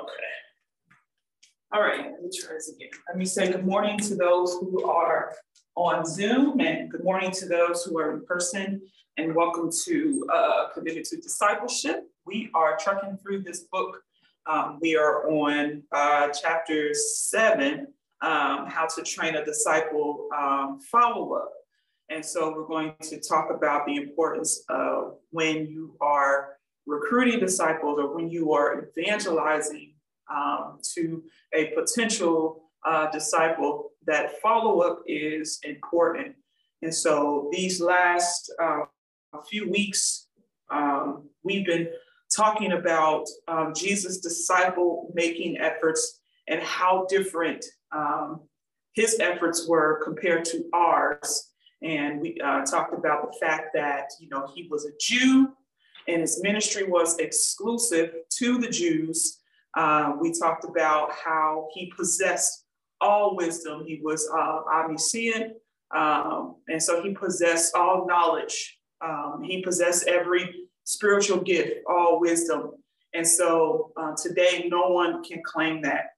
Okay. All right, let me try this again. Let me say good morning to those who are on Zoom and good morning to those who are in person and welcome to uh, Committed to Discipleship. We are trucking through this book. Um, we are on uh, chapter seven, um, How to Train a Disciple um, Follow Up. And so we're going to talk about the importance of when you are recruiting disciples or when you are evangelizing um, to a potential uh, disciple, that follow up is important. And so these last uh, few weeks, um, we've been talking about um, Jesus' disciple making efforts and how different um, his efforts were compared to ours. And we uh, talked about the fact that, you know, he was a Jew and his ministry was exclusive to the Jews. Uh, we talked about how he possessed all wisdom. He was uh, omniscient, um, and so he possessed all knowledge. Um, he possessed every spiritual gift, all wisdom. And so uh, today, no one can claim that.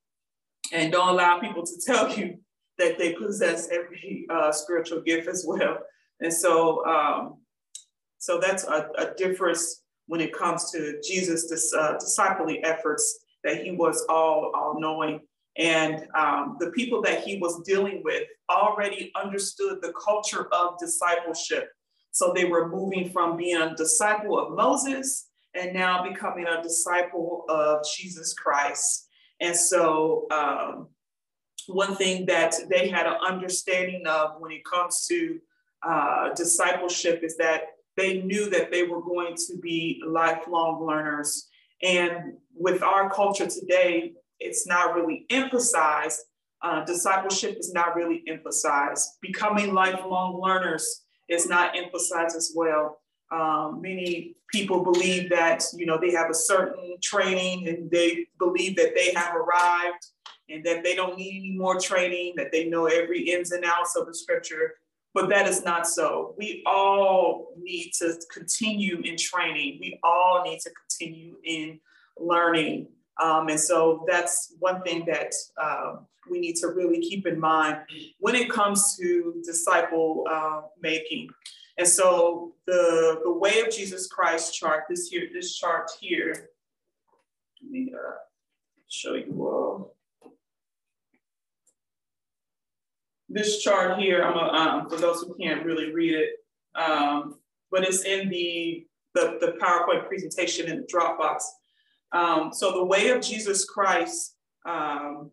And don't allow people to tell you that they possess every uh, spiritual gift as well. And so, um, so that's a, a difference when it comes to Jesus' dis, uh, discipling efforts, that he was all, all knowing. And um, the people that he was dealing with already understood the culture of discipleship. So they were moving from being a disciple of Moses and now becoming a disciple of Jesus Christ. And so, um, one thing that they had an understanding of when it comes to uh, discipleship is that they knew that they were going to be lifelong learners. And with our culture today, it's not really emphasized. Uh, discipleship is not really emphasized. Becoming lifelong learners is not emphasized as well. Um, many people believe that you know they have a certain training and they believe that they have arrived and that they don't need any more training, that they know every ins and outs of the scripture but that is not so. We all need to continue in training. We all need to continue in learning. Um, and so that's one thing that uh, we need to really keep in mind when it comes to disciple uh, making. And so the, the way of Jesus Christ chart, this here, this chart here, let me uh, show you all. This chart here, I'm a, um, for those who can't really read it, um, but it's in the, the, the, PowerPoint presentation in the Dropbox. Um, so the way of Jesus Christ, um,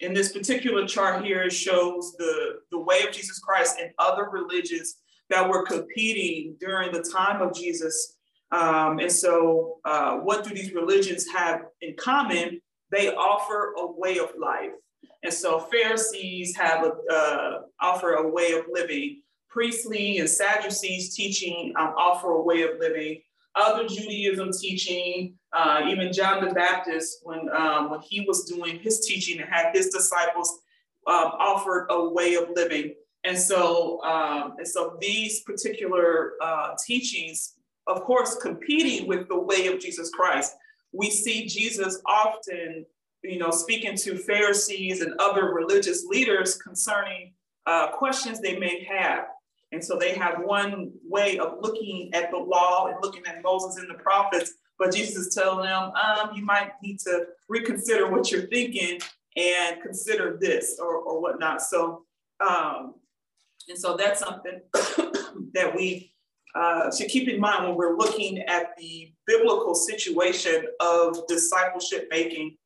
in this particular chart here, it shows the, the way of Jesus Christ and other religions that were competing during the time of Jesus. Um, and so uh, what do these religions have in common? They offer a way of life. And so Pharisees have a, uh, offer a way of living. Priestly and Sadducees teaching um, offer a way of living. Other Judaism teaching, uh, even John the Baptist, when um, when he was doing his teaching and had his disciples, um, offered a way of living. And so, um, and so these particular uh, teachings, of course, competing with the way of Jesus Christ. We see Jesus often you know, speaking to Pharisees and other religious leaders concerning uh, questions they may have. And so they have one way of looking at the law and looking at Moses and the prophets, but Jesus is telling them, um, you might need to reconsider what you're thinking and consider this or, or whatnot. So, um, and so that's something that we uh, should keep in mind when we're looking at the biblical situation of discipleship making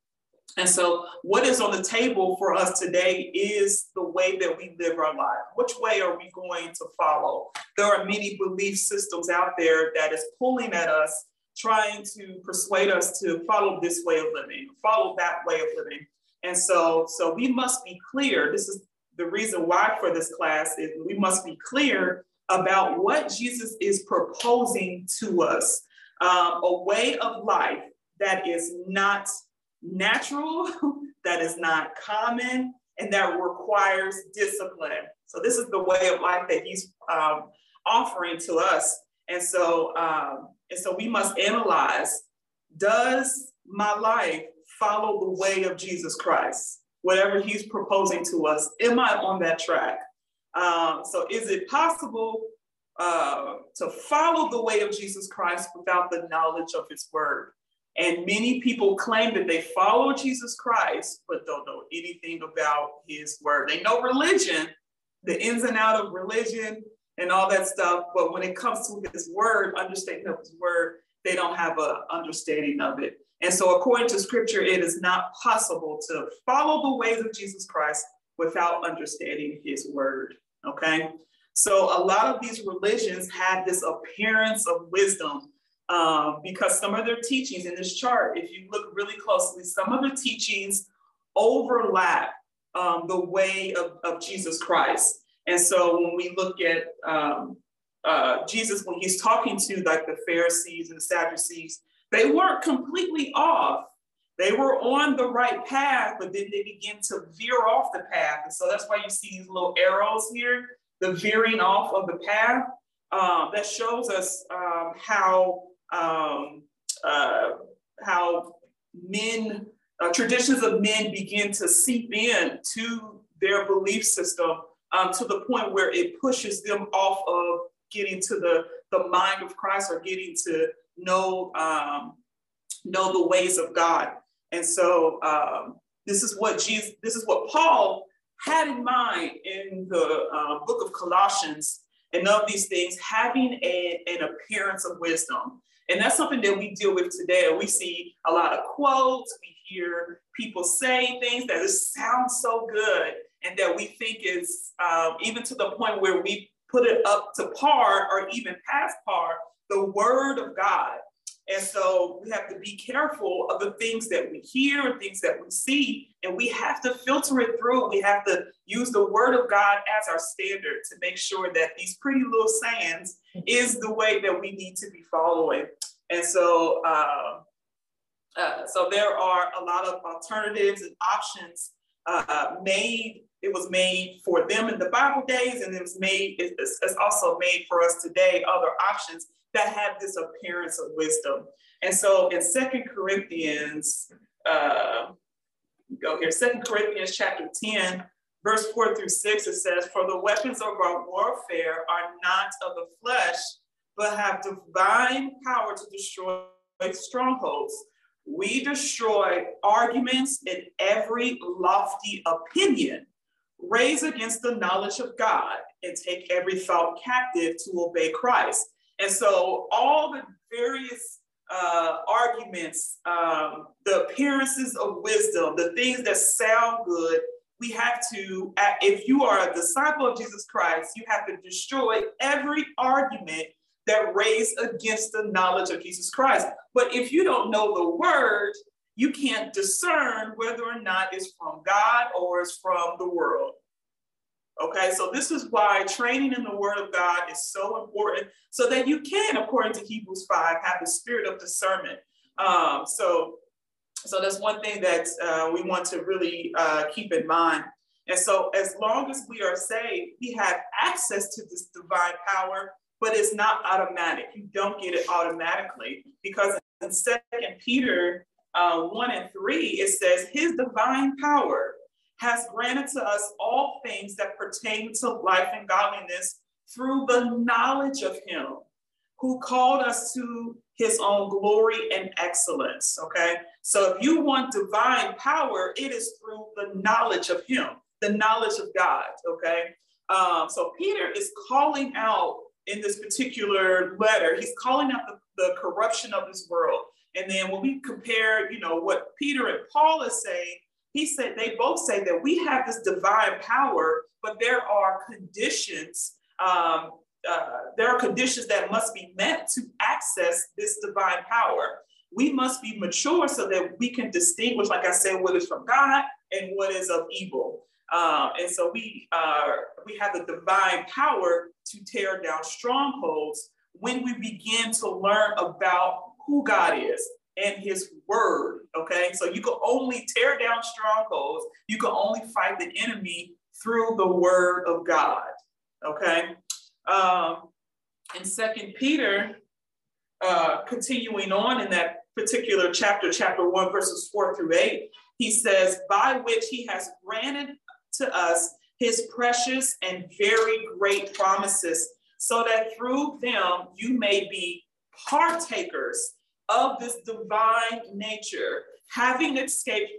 and so, what is on the table for us today is the way that we live our life. Which way are we going to follow? There are many belief systems out there that is pulling at us, trying to persuade us to follow this way of living, follow that way of living. And so, so we must be clear. This is the reason why for this class is we must be clear about what Jesus is proposing to us, um, a way of life that is not natural, that is not common, and that requires discipline. So this is the way of life that he's um, offering to us. And so, um, and so we must analyze, does my life follow the way of Jesus Christ? Whatever he's proposing to us, am I on that track? Um, so is it possible uh, to follow the way of Jesus Christ without the knowledge of his word? And many people claim that they follow Jesus Christ, but don't know anything about his word. They know religion, the ins and out of religion and all that stuff. But when it comes to his word, understanding of his word, they don't have an understanding of it. And so, according to scripture, it is not possible to follow the ways of Jesus Christ without understanding his word. Okay. So, a lot of these religions have this appearance of wisdom um, because some of their teachings in this chart, if you look really closely, some of the teachings overlap um, the way of, of Jesus Christ. And so when we look at um, uh, Jesus, when he's talking to like the Pharisees and the Sadducees, they weren't completely off. They were on the right path, but then they begin to veer off the path. And so that's why you see these little arrows here, the veering off of the path. Um, that shows us um, how um, uh, how men uh, traditions of men begin to seep in to their belief system um, to the point where it pushes them off of getting to the, the mind of Christ or getting to know, um, know the ways of God. And so um, this is what Jesus, this is what Paul had in mind in the uh, book of Colossians and of these things, having a, an appearance of wisdom. And that's something that we deal with today. We see a lot of quotes, we hear people say things that sound so good and that we think is um, even to the point where we put it up to par or even past par, the word of God. And so we have to be careful of the things that we hear and things that we see, and we have to filter it through. We have to use the word of God as our standard to make sure that these pretty little sayings is the way that we need to be following. And so, uh, uh, so there are a lot of alternatives and options uh, made it was made for them in the Bible days, and it was made, it's, it's also made for us today, other options that have this appearance of wisdom. And so in Second Corinthians, uh, go here, Second Corinthians chapter 10, verse 4 through 6, it says, For the weapons of our warfare are not of the flesh, but have divine power to destroy strongholds. We destroy arguments and every lofty opinion raise against the knowledge of God and take every thought captive to obey Christ. And so all the various uh, arguments, um, the appearances of wisdom, the things that sound good, we have to, if you are a disciple of Jesus Christ, you have to destroy every argument that raise against the knowledge of Jesus Christ. But if you don't know the word, you can't discern whether or not it's from God or it's from the world. Okay, so this is why training in the Word of God is so important so that you can, according to Hebrews 5, have the spirit of discernment. Um, so, so that's one thing that uh, we want to really uh, keep in mind. And so, as long as we are saved, we have access to this divine power, but it's not automatic. You don't get it automatically because in Second Peter uh, 1 and 3, it says, His divine power has granted to us all things that pertain to life and godliness through the knowledge of Him who called us to His own glory and excellence. Okay. So if you want divine power, it is through the knowledge of Him, the knowledge of God. Okay. Um, so Peter is calling out in this particular letter, he's calling out the, the corruption of this world. And then when we compare, you know, what Peter and Paul is saying, he said they both say that we have this divine power, but there are conditions. Um, uh, there are conditions that must be met to access this divine power. We must be mature so that we can distinguish, like I said, what is from God and what is of evil. Um, and so we uh, we have the divine power to tear down strongholds when we begin to learn about who God is and his word. Okay. So you can only tear down strongholds, you can only fight the enemy through the word of God. Okay. Um, in Second Peter, uh, continuing on in that particular chapter, chapter one, verses four through eight, he says, by which he has granted to us his precious and very great promises, so that through them you may be partakers of this divine nature, having escaped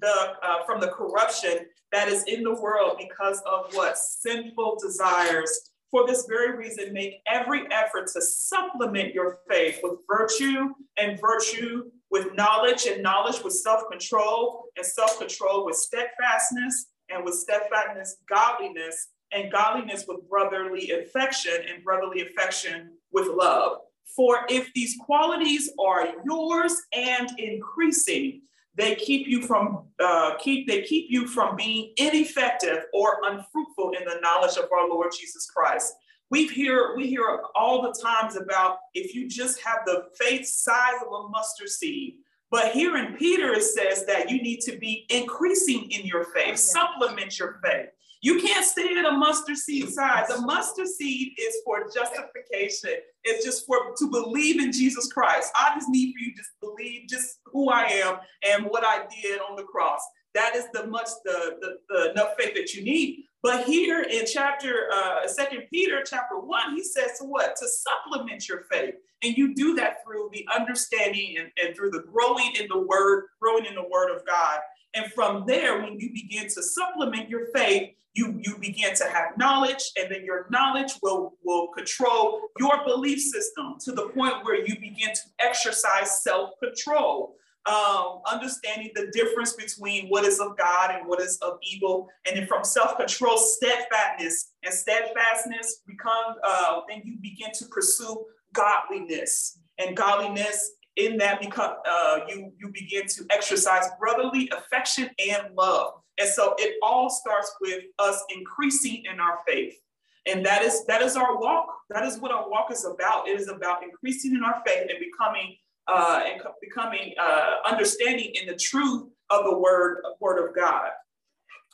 the uh, from the corruption that is in the world because of what sinful desires. For this very reason, make every effort to supplement your faith with virtue, and virtue with knowledge, and knowledge with self control, and self control with steadfastness, and with steadfastness, godliness, and godliness with brotherly affection, and brotherly affection with love. For if these qualities are yours and increasing, they keep you from uh, keep they keep you from being ineffective or unfruitful in the knowledge of our Lord Jesus Christ. We hear we hear all the times about if you just have the faith size of a mustard seed. But here in Peter, it says that you need to be increasing in your faith, supplement your faith. You can't stay at a mustard seed size. A mustard seed is for justification. It's just for to believe in Jesus Christ. I just need for you to just believe just who I am and what I did on the cross. That is the much the, the, the enough faith that you need. But here in chapter uh, Second Peter chapter one, he says to what? To supplement your faith, and you do that through the understanding and, and through the growing in the word, growing in the word of God. And from there, when you begin to supplement your faith, you, you begin to have knowledge, and then your knowledge will, will control your belief system to the point where you begin to exercise self control. Um, understanding the difference between what is of God and what is of evil, and then from self-control, steadfastness, and steadfastness become. Uh, then you begin to pursue godliness, and godliness in that become uh, you you begin to exercise brotherly affection and love. And so it all starts with us increasing in our faith. And that is that is our walk. That is what our walk is about. It is about increasing in our faith and becoming uh, and becoming uh, understanding in the truth of the word word of God.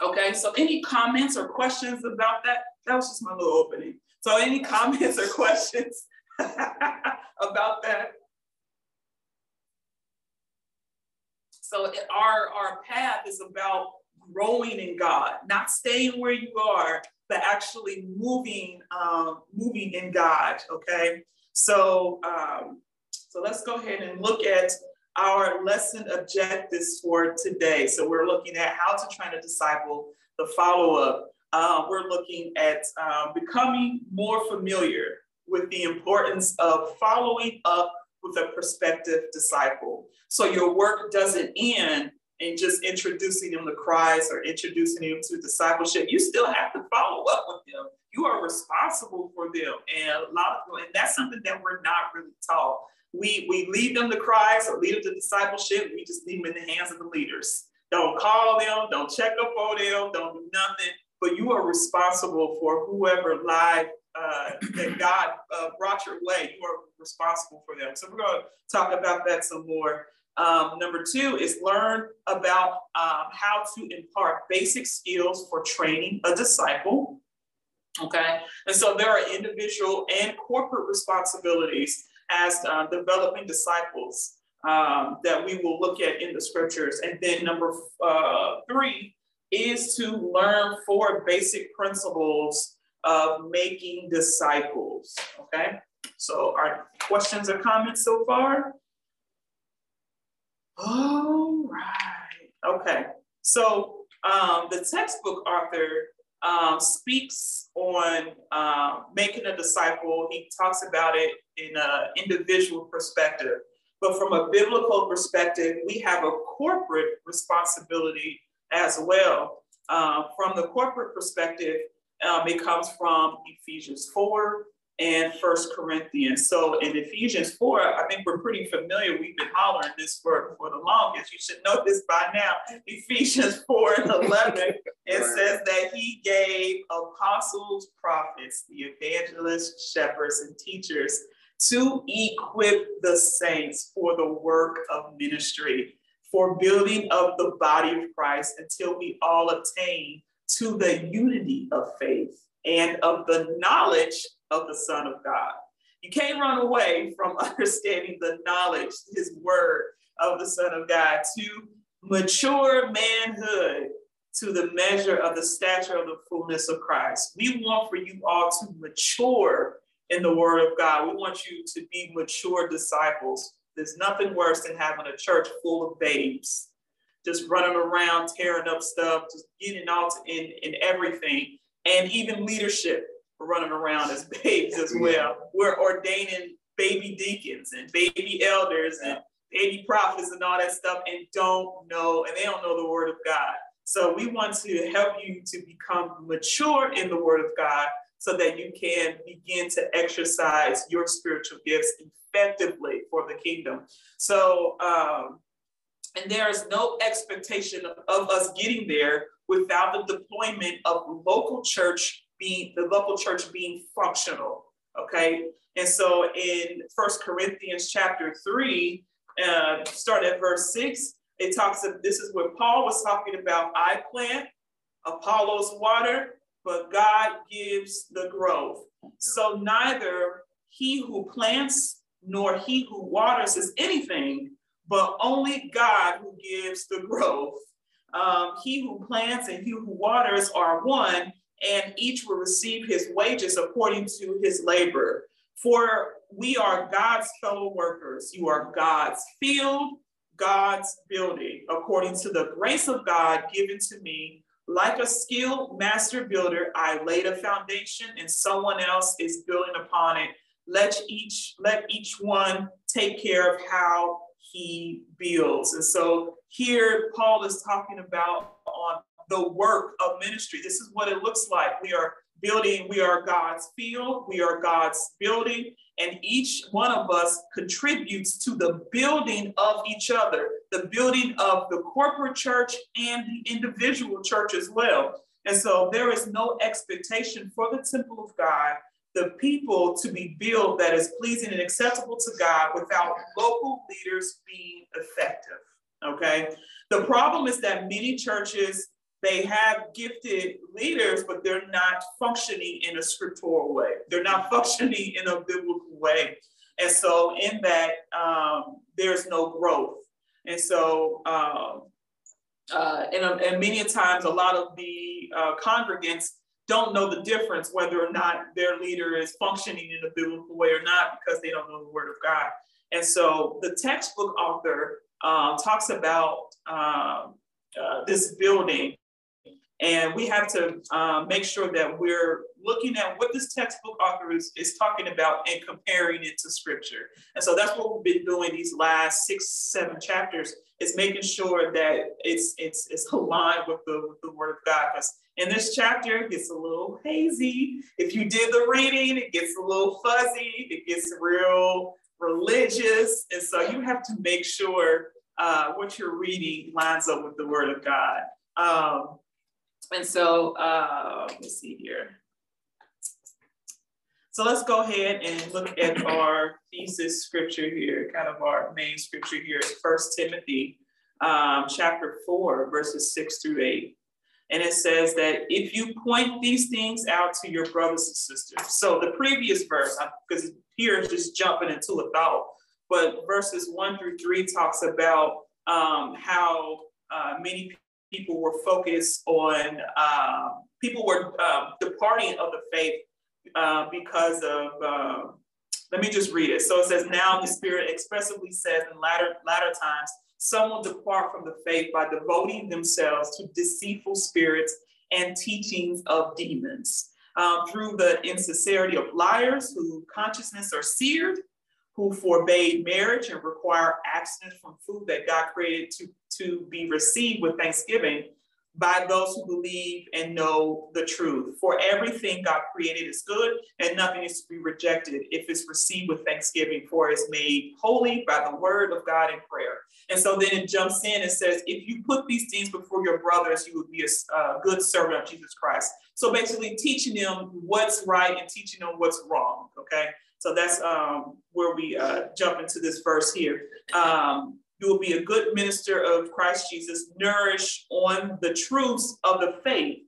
Okay. So any comments or questions about that? That was just my little opening. So any comments or questions about that? So our our path is about growing in God, not staying where you are, but actually moving, um, moving in God. Okay. So, um, so let's go ahead and look at our lesson objectives for today. So we're looking at how to train a disciple, the follow-up. Uh, we're looking at uh, becoming more familiar with the importance of following up with a prospective disciple. So your work doesn't end in just introducing them to Christ or introducing them to discipleship, you still have to follow up with them. You are responsible for them. And a lot of and that's something that we're not really taught. We we lead them to Christ or lead them to discipleship. We just leave them in the hands of the leaders. Don't call them, don't check up on them, don't do nothing. But you are responsible for whoever life uh, that God uh, brought your way. You are responsible for them. So we're going to talk about that some more. Um, number two is learn about um, how to impart basic skills for training a disciple. Okay, and so there are individual and corporate responsibilities as uh, developing disciples um, that we will look at in the scriptures. And then number uh, three is to learn four basic principles of making disciples. Okay, so our questions or comments so far? All right. Okay. So um, the textbook author um, speaks on uh, making a disciple. He talks about it in an individual perspective. But from a biblical perspective, we have a corporate responsibility as well. Uh, from the corporate perspective, um, it comes from Ephesians 4, and First Corinthians. So in Ephesians 4, I think we're pretty familiar. We've been hollering this for, for the longest. You should know this by now. Ephesians 4 and 11, it says that he gave apostles, prophets, the evangelists, shepherds, and teachers to equip the saints for the work of ministry, for building up the body of Christ until we all attain to the unity of faith and of the knowledge of the Son of God. You can't run away from understanding the knowledge, his word of the Son of God to mature manhood to the measure of the stature of the fullness of Christ. We want for you all to mature in the word of God. We want you to be mature disciples. There's nothing worse than having a church full of babes, just running around, tearing up stuff, just getting out in, in everything, and even leadership running around as babes as well. We're ordaining baby deacons and baby elders and baby prophets and all that stuff and don't know, and they don't know the word of God. So we want to help you to become mature in the word of God so that you can begin to exercise your spiritual gifts effectively for the kingdom. So, um, and there is no expectation of us getting there without the deployment of local church being the local church being functional. Okay. And so in First Corinthians chapter 3, uh, start at verse 6, it talks of this is what Paul was talking about. I plant, Apollos water, but God gives the growth. So neither he who plants nor he who waters is anything, but only God who gives the growth. Um, he who plants and he who waters are one, and each will receive his wages according to his labor. For we are God's fellow workers. You are God's field, God's building, according to the grace of God given to me. Like a skilled master builder, I laid a foundation and someone else is building upon it. Let each, let each one take care of how he builds. And so here Paul is talking about on the work of ministry. This is what it looks like. We are building, we are God's field, we are God's building, and each one of us contributes to the building of each other, the building of the corporate church and the individual church as well. And so there is no expectation for the temple of God, the people to be built that is pleasing and acceptable to God without local leaders being effective. Okay. The problem is that many churches they have gifted leaders, but they're not functioning in a scriptural way. They're not functioning in a biblical way. And so, in that, um, there's no growth. And so, um, uh, and, um, and many times, a lot of the uh, congregants don't know the difference whether or not their leader is functioning in a biblical way or not because they don't know the word of God. And so, the textbook author uh, talks about um, uh, this building and we have to um, make sure that we're looking at what this textbook author is, is talking about and comparing it to scripture. And so that's what we've been doing these last six, seven chapters is making sure that it's it's it's aligned with the, with the word of God. Because in this chapter, it gets a little hazy. If you did the reading, it gets a little fuzzy, it gets real religious. And so you have to make sure uh, what you're reading lines up with the word of God. Um, and so uh, let me see here. So let's go ahead and look at our thesis scripture here, kind of our main scripture here is First Timothy um, chapter 4, verses 6 through 8. And it says that if you point these things out to your brothers and sisters. So the previous verse, because here is just jumping into a thought, but verses 1 through 3 talks about um, how uh, many people were focused on, uh, people were uh, departing of the faith uh, because of, um, let me just read it. So it says, now the Spirit expressively says in latter, latter times, some will depart from the faith by devoting themselves to deceitful spirits and teachings of demons. Um, through the insincerity of liars whose consciousness are seared, who forbade marriage and require abstinence from food that God created to, to be received with thanksgiving by those who believe and know the truth. For everything God created is good, and nothing is to be rejected if it's received with thanksgiving, for it's made holy by the word of God in prayer. And so then it jumps in and says, if you put these things before your brothers, you would be a uh, good servant of Jesus Christ. So basically, teaching them what's right and teaching them what's wrong. Okay. So that's um, where we uh, jump into this verse here. Um, you will be a good minister of Christ Jesus, nourished on the truths of the faith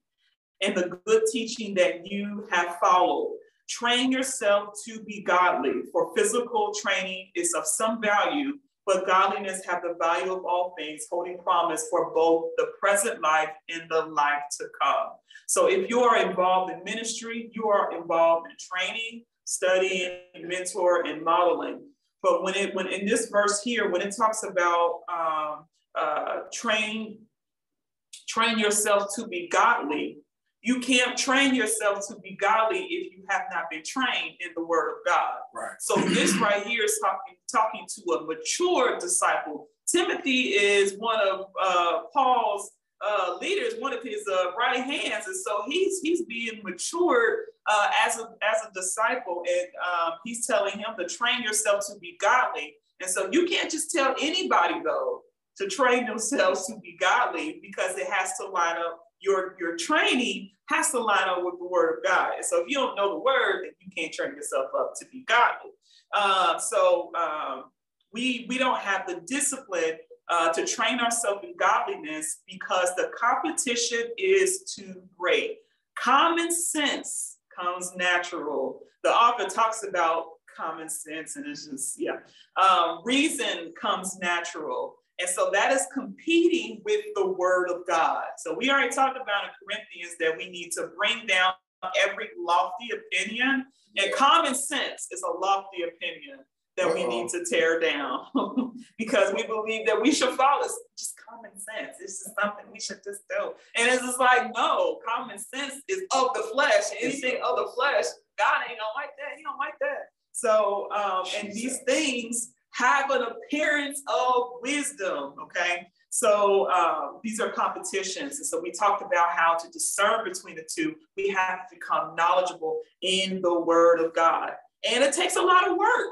and the good teaching that you have followed. Train yourself to be godly, for physical training is of some value, but godliness have the value of all things, holding promise for both the present life and the life to come. So if you are involved in ministry, you are involved in training, studying, mentor, and modeling. But when it when in this verse here, when it talks about um, uh, train train yourself to be godly, you can't train yourself to be godly if you have not been trained in the word of God. Right. So this right here is talking talking to a mature disciple. Timothy is one of uh, Paul's uh, leaders, one of his uh, right hands, and so he's he's being matured uh, as a as a disciple, and um, he's telling him to train yourself to be godly. And so you can't just tell anybody though to train themselves to be godly because it has to line up your your training has to line up with the word of God. And so if you don't know the word, then you can't train yourself up to be godly. Uh, so um, we we don't have the discipline uh, to train ourselves in godliness because the competition is too great. Common sense comes natural. The author talks about common sense, and it's just yeah. Um, reason comes natural. And so that is competing with the word of God. So we already talked about in Corinthians that we need to bring down every lofty opinion. And common sense is a lofty opinion that we need to tear down because we believe that we should follow. It's just common sense. It's just something we should just do. And it's just like, no, common sense is of the flesh. Anything of the flesh, God ain't gonna like that. He don't like that. So, um, and these things have an appearance of wisdom, okay? So um, these are competitions. And so we talked about how to discern between the two. We have to become knowledgeable in the word of God. And it takes a lot of work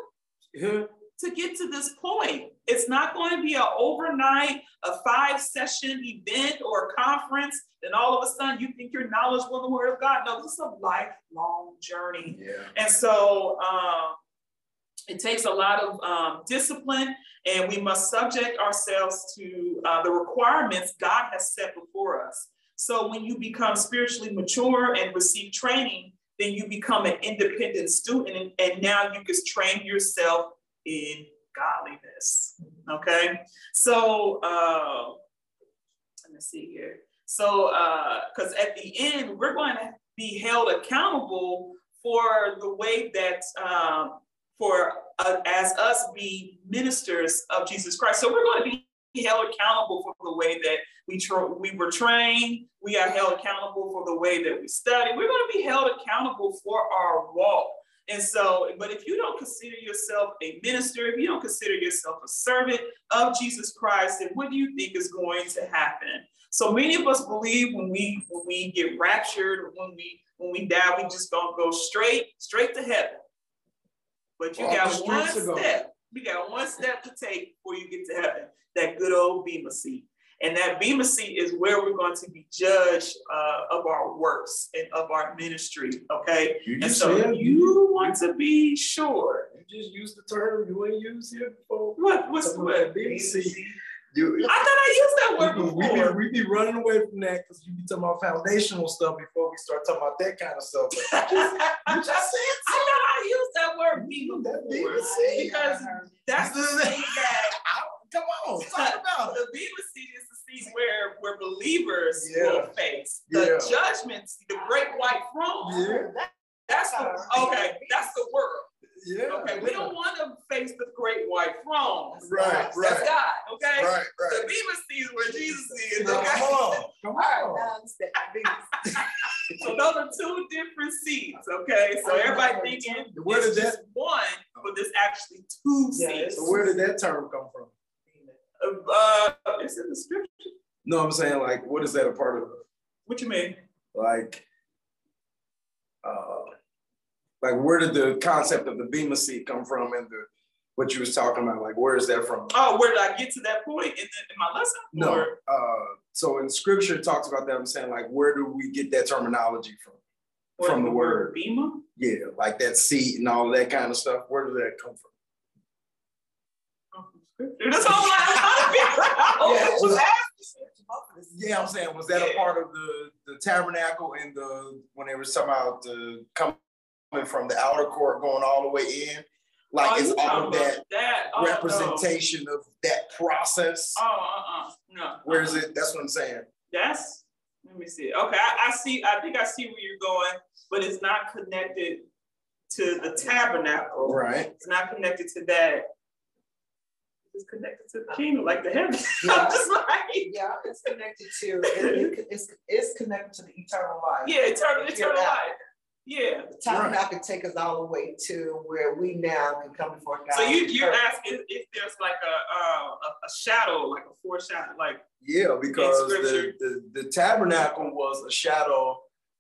yeah. to get to this point. It's not going to be an overnight, a five session event or a conference. Then all of a sudden you think you're knowledgeable in the word of God. No, this is a lifelong journey. Yeah. And so um, it takes a lot of um, discipline, and we must subject ourselves to uh, the requirements God has set before us. So when you become spiritually mature and receive training, then you become an independent student, and, now you can train yourself in godliness. Okay, so uh, let me see here. So, because uh, at the end, we're going to be held accountable for the way that um, for uh, as us be ministers of Jesus Christ. So we're going to be held accountable for the way that we tra- we were trained. We are held accountable for the way that we study. We're going to be held accountable for our walk. And so, but if you don't consider yourself a minister, if you don't consider yourself a servant of Jesus Christ, then what do you think is going to happen? So many of us believe when we when we get raptured when we when we die, we just don't go straight straight to heaven. But you got one step. You got one step to take before you get to heaven. That good old Bema seat. And that Bema seat is where we're going to be judged uh, of our works and of our ministry. Okay. And so you want to be sure. You just use the term you ain't used here before. What? What's the word? Bema seat. You, I thought I used that word before. We be, we be running away from that because you be talking about foundational stuff before we start talking about that kind of stuff. But you just, you just said I thought I used that word before. That because that's the thing that. I, Come on, talk about it. The Bema seat where where believers yeah. will face the yeah. judgments, the great white throne. Yeah. That's the, okay. That's the world. Yeah. Okay. We don't want to face the great white throne. Right. That's right. That's God. Okay. Right. Right. The Bema sees where Jesus is. Okay. Come on. Come on. so those are two different seats. Okay. So everybody thinking where did that one, but there's actually two yeah, seats. So where did that term come from? Uh, it's in the scripture. No, I'm saying like, what is that a part of? What you mean? Like, uh, like where did the concept of the Bema seat come from and the what you was talking about? Like where is that from? Oh, where did I get to that point in, the, in my lesson? No. Or? Uh, so in scripture it talks about that. I'm saying like where do we get that terminology from? From the, the word, word Bema? Yeah, like that seat and all that kind of stuff. Where did that come from? That's all I'm yeah, yeah, I'm saying, was that a part of the the tabernacle and the when they were talking about the coming from the outer court going all the way in. Like Oh, it's all that that? Oh, no. representation of that process. Oh, uh, uh, no. Where is uh-uh. it? That's what I'm saying. That's, let me see. Okay, I, I see, I think I see where you're going, but it's not connected to the tabernacle. Right. It's not connected to that. It's connected to the kingdom, like the heaven. Yeah. I'm just like, Yeah, it's connected to, it- it- it's, it's connected to the eternal life. yeah, eternal, If eternal life. Yeah. The tabernacle can take us all the way to where we now can come before God. So you, you're asking if there's like a, uh, a, a shadow, like a foreshadow, like, Yeah, because the, the, the tabernacle was a shadow,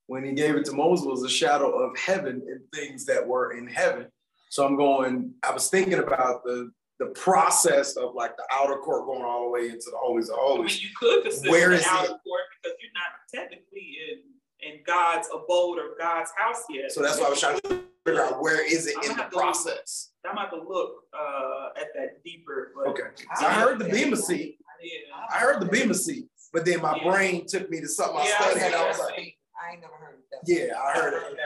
when he gave it to Moses, was a shadow of heaven and things that were in heaven. So I'm going, I was thinking about the the process of like the outer court going all the way into the holies of I mean, holies. you could consider Where the is outer it? court because you're not technically in, in God's abode or God's house yet. So that's why I was trying to figure out where is it I'm in the have to- process. I'm about to look uh, at that deeper, but Okay. So I heard the Bema seat. yeah. I heard the Bema seat, but then my Yeah. brain took me to something I Yeah, I studied. see, and I I was see. like, I ain't never heard of that. yeah, I heard it.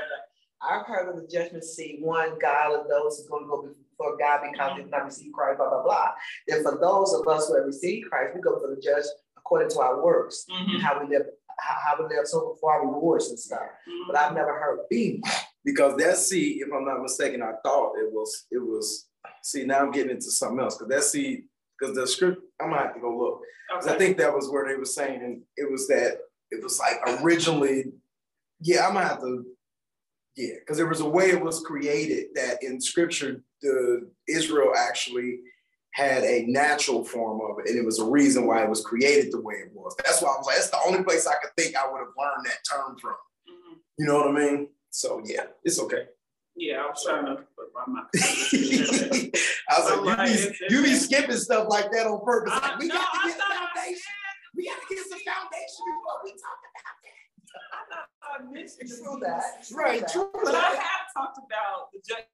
I've heard of the judgment seat, one God of those who's gonna go before God because they've not received Christ, blah, blah, blah. Then for those of us who have received Christ, we go for the judge according to our works Mhm, and how we live, how, how we live so for our rewards and stuff. mhm. But I've never heard B. because that seed, if I'm not mistaken, I thought it was it was. See, now I'm getting into something else because that seed, because the script, I'm gonna have to go look. Because I think that was where they were saying, and it was that it was like originally, yeah, I'm gonna have to, yeah, because there was a way it was created that in scripture, the Israel actually had a natural form of it, and it was a reason why it was created the way it was. That's why I was like, that's the only place I could think I would have learned that term from. Mhm. You know what I mean? So yeah, it's okay. Yeah, I was trying to put my mouth. I was like, like, you be, you be skipping stuff like that on purpose. Like, we got to get the I foundation. We got to get some foundation before we talk I mentioned it. True that. about right. True. But I have talked about the judge,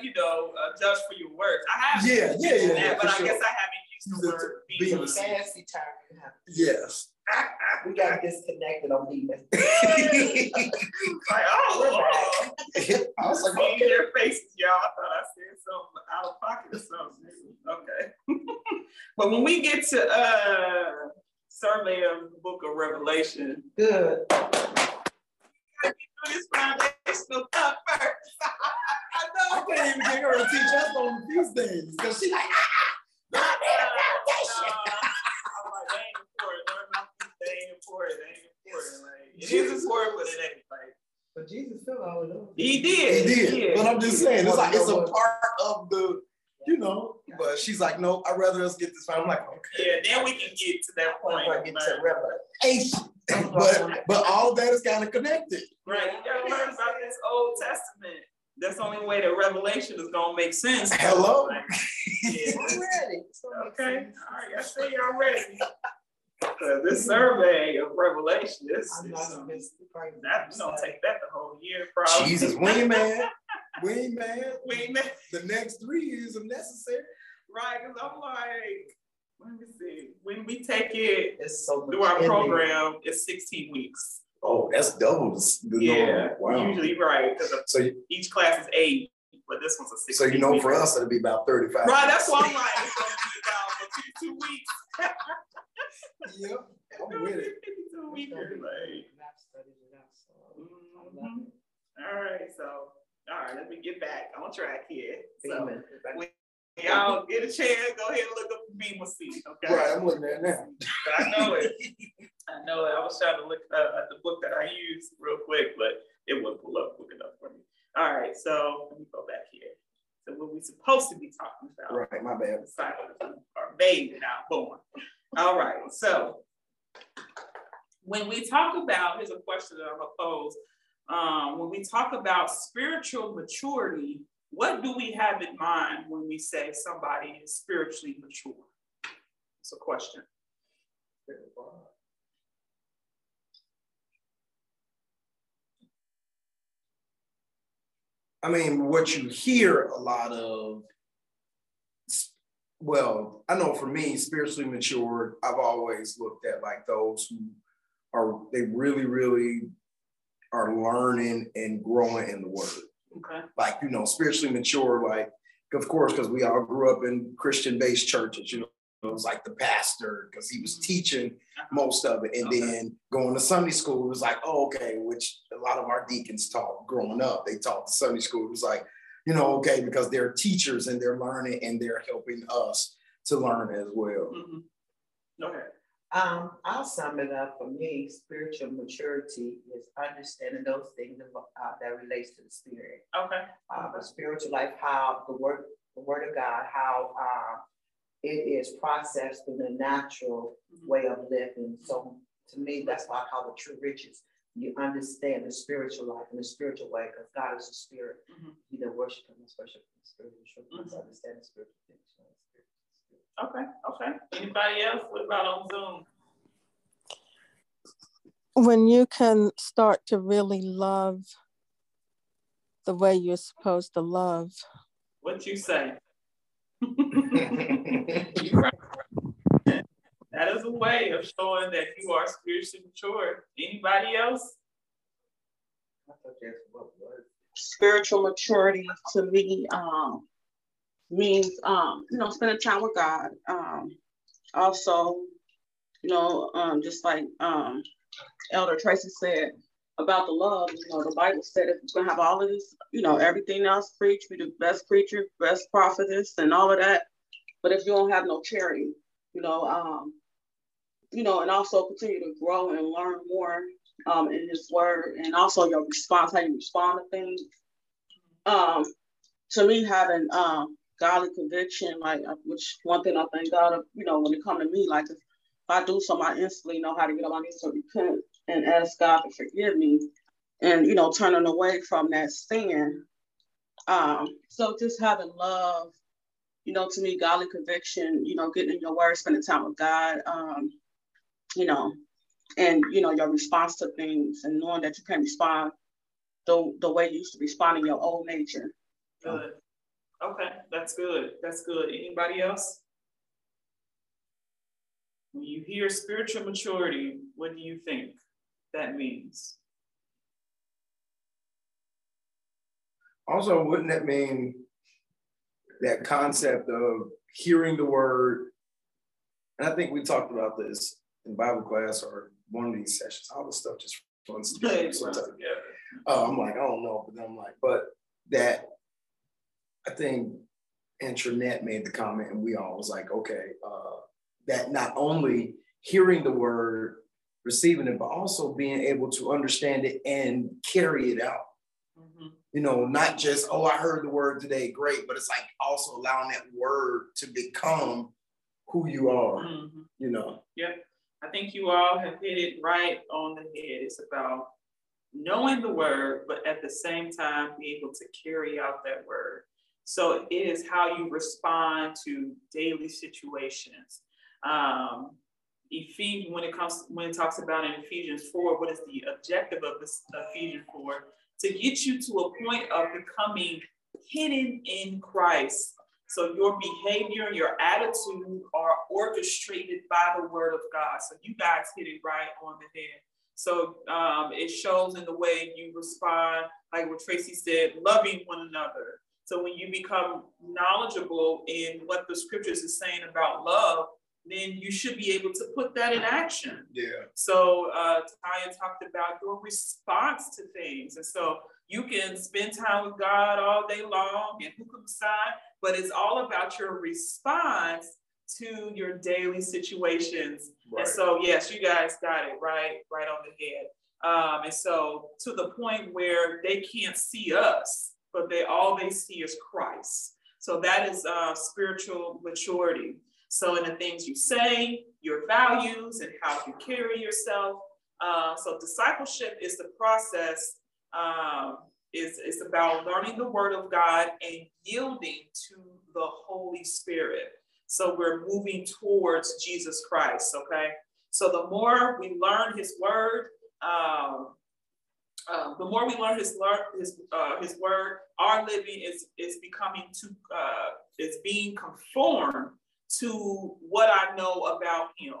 you know, uh, judge for your words. I have. Yeah, yeah, yeah, mentioned yeah, But I sure. guess I haven't used the The- word the being. It's a fancy term. you have. Yes. We got disconnected on Bema. Like, oh, I was like, See okay. their faces, y'all. I thought I said something out of pocket or something. Okay. but when we get to uh survey of the book of Revelation, Good. we do this foundational stuff first. I I know. can't even get her to teach us on these things because she like, ah, ah, ah, Uh, I'm like, they ain't important. Learn about these, They ain't important. They ain't important. Like, it is important, but it ain't like But Jesus filled all of those. he he did. He did. But I'm just saying, it's like it's a part of the, you know. But she's like, no, I'd rather us get this. I'm like, okay. Yeah, then we can get to that point. I get to. Revelation. but but all that is kind of connected. Right, you gotta learn about this Old Testament. That's the only way that Revelation is gonna make sense. Hello? Like, yeah. I'm ready. Okay, all right, I see y'all ready. 'Cause this survey of Revelation, this I'm is, not um, gonna miss the part. that, we gonna take that the whole year, probably. Jesus, we ain't mad. We ain't mad. We ain't mad. The next three years if necessary. Right, cause I'm like, let me see, when we take it It's so much. through our in program, it's sixteen weeks. Oh, that's double the, the Yeah, normal. Wow. usually, right, cause So each class is eight, but this one's a so you know week. for us it'll be about 35. Right, that's why I'm like, it's gonna be about for 52 weeks. Yep. I'm with it. 52 weekers, like. And I've studied it out, so I love mhm. it. All right, so, all right, let me get back on track here. So, when y'all get a chance, go ahead and look up the Bema seat, okay? Right, I'm looking at it now. I know it. I know it. I was trying to look uh, at the book that I used real quick, but it wouldn't pull up quick enough for me. All right, so let me go back here. So what we supposed to be talking about Right, my bad. disciples are made, not born. All right, so when we talk about, here's a question that I'm gonna pose. Um, when we talk about spiritual maturity, what do we have in mind when we say somebody is spiritually mature? It's a question. I mean, what you hear a lot of, well, I know for me, spiritually mature, I've always looked at like those who are, they really, really are learning and growing in the word. Okay. Like, you know, spiritually mature, like, of course, because we all grew up in Christian based churches, you know, it was like the pastor because he was mm-hmm. teaching most of it. And okay. then going to Sunday school, it was like, oh, okay, which a lot of our deacons taught growing up. They taught the Sunday school. It was like, you know, okay, because they're teachers and they're learning and they're helping us to learn as well. Mm-hmm. Okay. Um, I'll sum it up for me. Spiritual maturity is understanding those things uh, that relates to the spirit. Okay. Uh, the spiritual life, how the word, the word of God, how uh, it is processed through the natural mm-hmm. way of living. So to me, that's why I call it true riches. You understand the spiritual life in the spiritual way because God is a spirit. Mm-hmm. You don't worship him, worship him spiritual. Mm-hmm. understand the spiritual things. Okay, okay. Anybody else? What about on Zoom? When you can start to really love the way you're supposed to love. What you say? that is a way of showing that you are spiritually mature. Anybody else? Spiritual maturity to me um, means, um, you know, spending time with God. Um, also, you know, um, just like um, Elder Tracy said about the love, you know, the Bible said if you're gonna have all of this, you know, everything else preach, be the best preacher, best prophetess, and all of that. But if you don't have no charity, you know, um, you know, and also continue to grow and learn more um, in His Word, and also your response, how you respond to things. Um, to me, having um, godly conviction, like uh, which one thing I thank God, you know, when it come to me, like if, I do something, I instantly know how to get up my knees to repent and ask God to forgive me, and you know, turning away from that sin. Um, so just having love, you know, to me, godly conviction, you know, getting in your word, spending time with God, um, you know, and you know, your response to things and knowing that you can respond the, the way you used to respond in your old nature. Good. Okay, that's good. That's good. Anybody else? When you hear spiritual maturity, what do you think that means? Also, wouldn't that mean that concept of hearing the word? And I think we talked about this in Bible class or one of these sessions. All this stuff just runs together. Yeah. Uh, I'm like, I don't know, but I'm like, but that think Internet made the comment, and we all was like, okay, uh, that not only hearing the word, receiving it, but also being able to understand it and carry it out. Mm-hmm. You know, not just, oh, I heard the word today, great, but it's like also allowing that word to become who you are, mm-hmm. you know. Yep. I think you all have hit it right on the head. It's about knowing the word, but at the same time, be able to carry out that word. So it is how you respond to daily situations. Um, Ephesians, when it comes, when it talks about in Ephesians 4, what is the objective of this Ephesians 4? To get you to a point of becoming hidden in Christ. So your behavior, your attitude are orchestrated by the word of God. So you guys hit it right on the head. So um, it shows in the way you respond, like what Tracy said, loving one another, so when you become knowledgeable in what the scriptures is saying about love, then you should be able to put that in action. Yeah. So uh, Taya talked about your response to things. And so you can spend time with God all day long and hook them aside, but it's all about your response to your daily situations. Right. And so, yes, you guys got it right, right on the head. Um, and so to the point where they can't see us, but they all they see is Christ. So that is uh, spiritual maturity. So in the things you say, your values, and how you carry yourself. Uh, so discipleship is the process. Um, is is about learning the Word of God and yielding to the Holy Spirit. So we're moving towards Jesus Christ. Okay. So the more we learn His Word, um, um, the more we learn his his uh, his word, our living is is becoming to uh, is being conformed to what I know about him.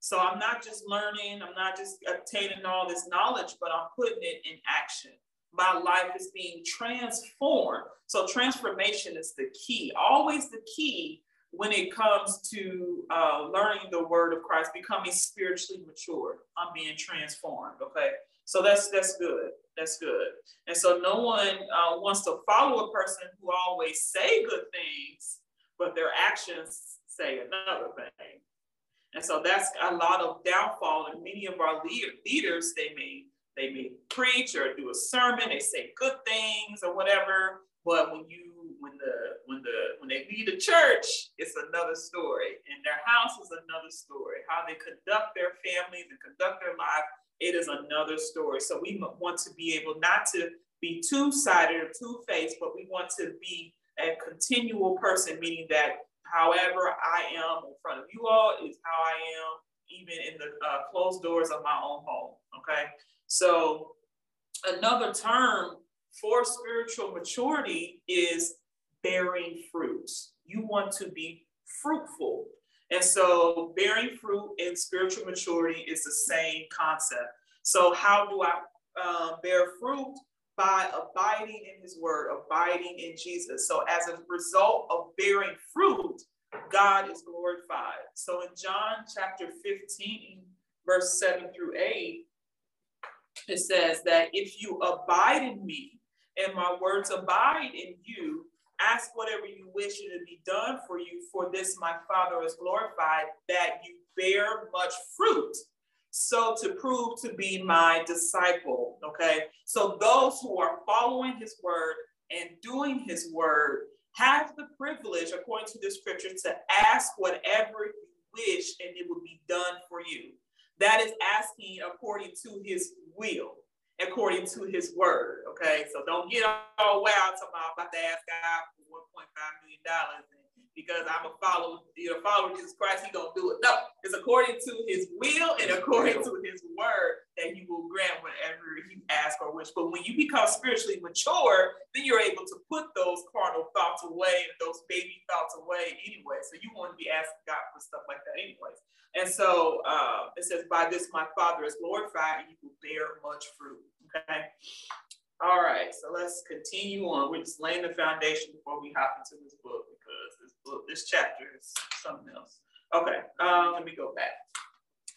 So I'm not just learning, I'm not just obtaining all this knowledge, but I'm putting it in action. my life is being transformed. So transformation is the key, always the key when it comes to uh, learning the word of Christ, becoming spiritually mature. I'm being transformed. Okay, so that's that's good. That's good. And so no one uh, wants to follow a person who always say good things, but their actions say another thing. And so that's a lot of downfall in many of our leader, leaders. They may they may preach or do a sermon, they say good things or whatever, but when you when the when the when they lead a church, it's another story. And their house is another story. How they conduct their families and conduct their life, it is another story. So we want to be able not to be two-sided or two-faced, but we want to be a continual person, meaning that however I am in front of you all is how I am even in the uh, closed doors of my own home. Okay. So another term for spiritual maturity is bearing fruit. You want to be fruitful. And so bearing fruit in spiritual maturity is the same concept. So how do I uh, bear fruit? By abiding in his word, abiding in Jesus. So as a result of bearing fruit, God is glorified. So in John chapter 15, verse 7 through 8, it says that if you abide in me and my words abide in you, ask whatever you wish it to be done for you. For this my Father is glorified, that you bear much fruit. So to prove to be my disciple, okay? So those who are following his word and doing his word have the privilege, according to the scripture, to ask whatever you wish and it will be done for you. That is asking according to his will, according to his word. Okay, so don't get all wild talking about, about to ask God for $1.5 million because I'm a follower, you're a follower of Jesus Christ, he gonna do it. No, it's according to his will and according to his word that he will grant whatever you ask or wish. But when you become spiritually mature, then you're able to put those carnal thoughts away and those baby thoughts away anyway. So you want to be asking God for stuff like that anyways. And so uh, it says, by this my father is glorified and you will bear much fruit. Okay. All right, so let's continue on. We're just laying the foundation before we hop into this book book, this chapter is something else. Okay, um, let me go back.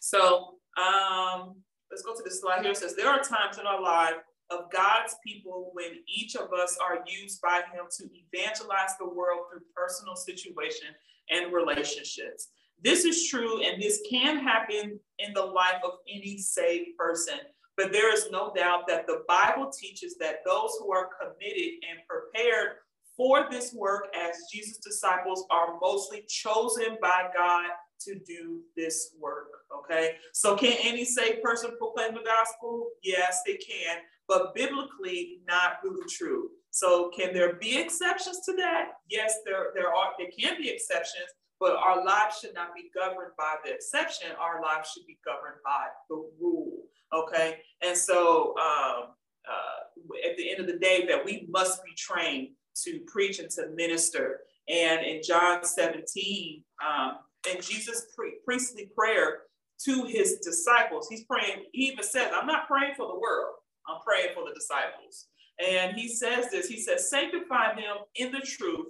So um, let's go to this slide here. It says, there are times in our life of God's people when each of us are used by him to evangelize the world through personal situation and relationships. This is true, and this can happen in the life of any saved person. But there is no doubt that the Bible teaches that those who are committed and prepared for this work as Jesus' disciples are mostly chosen by God to do this work. Okay. So, can any saved person proclaim the gospel? Yes, they can, but biblically, not really true. So, can there be exceptions to that? Yes, there, there are, there can be exceptions, but our lives should not be governed by the exception. Our lives should be governed by the rule. Okay. And so, um, uh, at the end of the day, that we must be trained to preach and to minister. And in John 17, um, in Jesus' pre- priestly prayer to his disciples, he's praying, he even says, I'm not praying for the world, I'm praying for the disciples. And he says this He says, Sanctify them in the truth.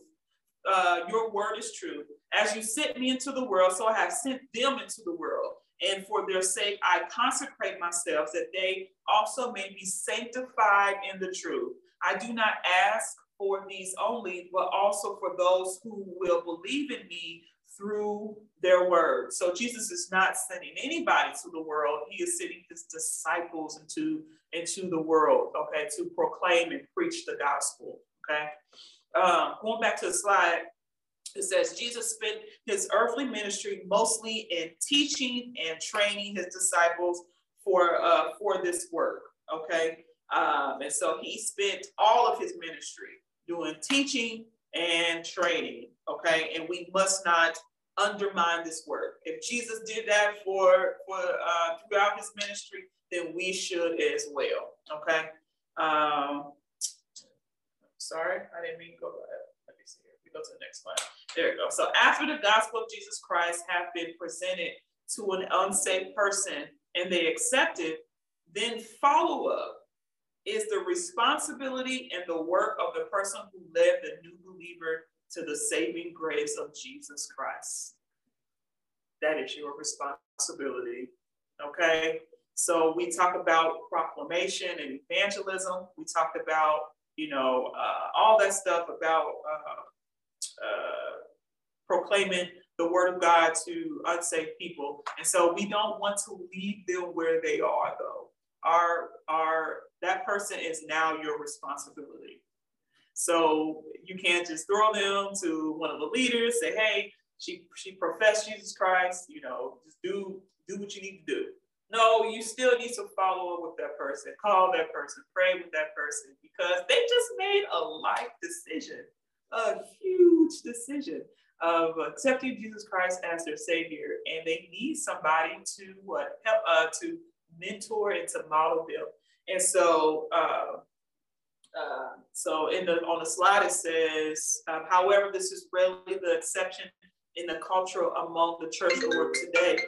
Uh, your word is true. As you sent me into the world, so I have sent them into the world. And for their sake, I consecrate myself that they also may be sanctified in the truth. I do not ask for these only, but also for those who will believe in me through their word. So Jesus is not sending anybody to the world. He is sending his disciples into, into the world, okay, to proclaim and preach the gospel, okay? Um, going back to the slide, it says Jesus spent his earthly ministry mostly in teaching and training his disciples for, uh, for this work, okay? Um, and so he spent all of his ministry doing teaching and training, okay? And we must not undermine this work. If Jesus did that for, for uh, throughout his ministry, then we should as well, okay? Um, sorry, I didn't mean to go ahead. Let me see here. We go to the next slide. There we go. So after the gospel of Jesus Christ have been presented to an unsaved person and they accept it, then follow up is the responsibility and the work of the person who led the new believer to the saving grace of Jesus Christ. That is your responsibility. Okay. So we talk about proclamation and evangelism. We talked about, you know, uh, all that stuff about uh, uh, proclaiming the word of God to unsaved people. And so we don't want to leave them where they are, though. Our, our, that person is now your responsibility. So you can't just throw them to one of the leaders, say, hey, she she professed Jesus Christ, you know, just do do what you need to do. No, you still need to follow up with that person, call that person, pray with that person, because they just made a life decision, a huge decision of accepting Jesus Christ as their Savior, and they need somebody to what help uh, to mentor and to model them. And so, uh, uh, so in the on the slide it says, um, however, this is really the exception in the culture among the church world today.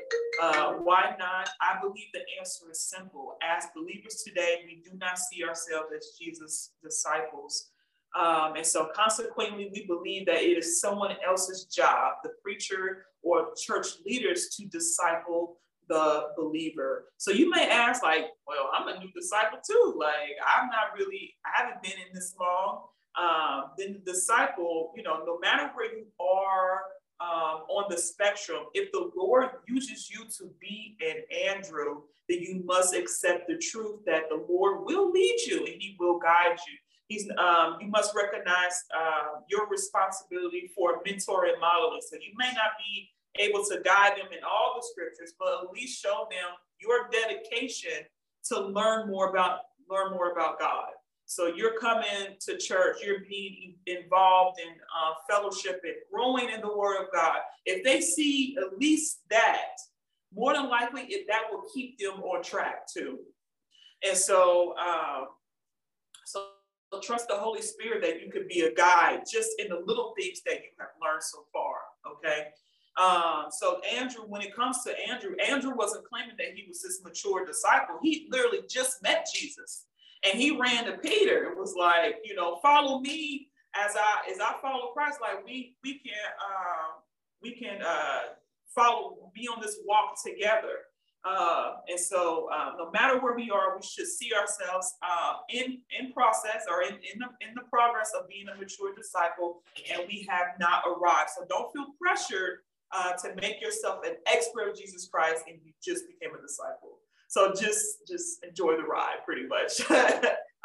Uh, why not? I believe the answer is simple. As believers today, we do not see ourselves as Jesus' disciples. Um, and so consequently, we believe that it is someone else's job, the preacher or church leaders, to disciple the believer. So you may ask, like, well, I'm a new disciple too. Like, I'm not really, I haven't been in this long. Um, then the disciple, you know, no matter where you are um, on the spectrum, if the Lord uses you to be an Andrew, then you must accept the truth that the Lord will lead you and He will guide you. He's, um, you must recognize uh, your responsibility for mentoring and modeling. So you may not be able to guide them in all the scriptures, but at least show them your dedication to learn more about learn more about God. So you're coming to church, you're being involved in uh, fellowship and growing in the Word of God. If they see at least that, more than likely, if that will keep them on track too. And so, um, so trust the Holy Spirit that you could be a guide just in the little things that you have learned so far. Okay. Um, so Andrew, when it comes to Andrew, Andrew wasn't claiming that he was this mature disciple. He literally just met Jesus. And he ran to Peter and was like, you know, follow me as I as I follow Christ. Like we we can uh, we can uh, follow be on this walk together. Uh, and so, uh, no matter where we are, we should see ourselves uh, in in process or in in the, in the progress of being a mature disciple, and we have not arrived. So don't feel pressured uh, to make yourself an expert of Jesus Christ, and you just became a disciple. So just just enjoy the ride, pretty much.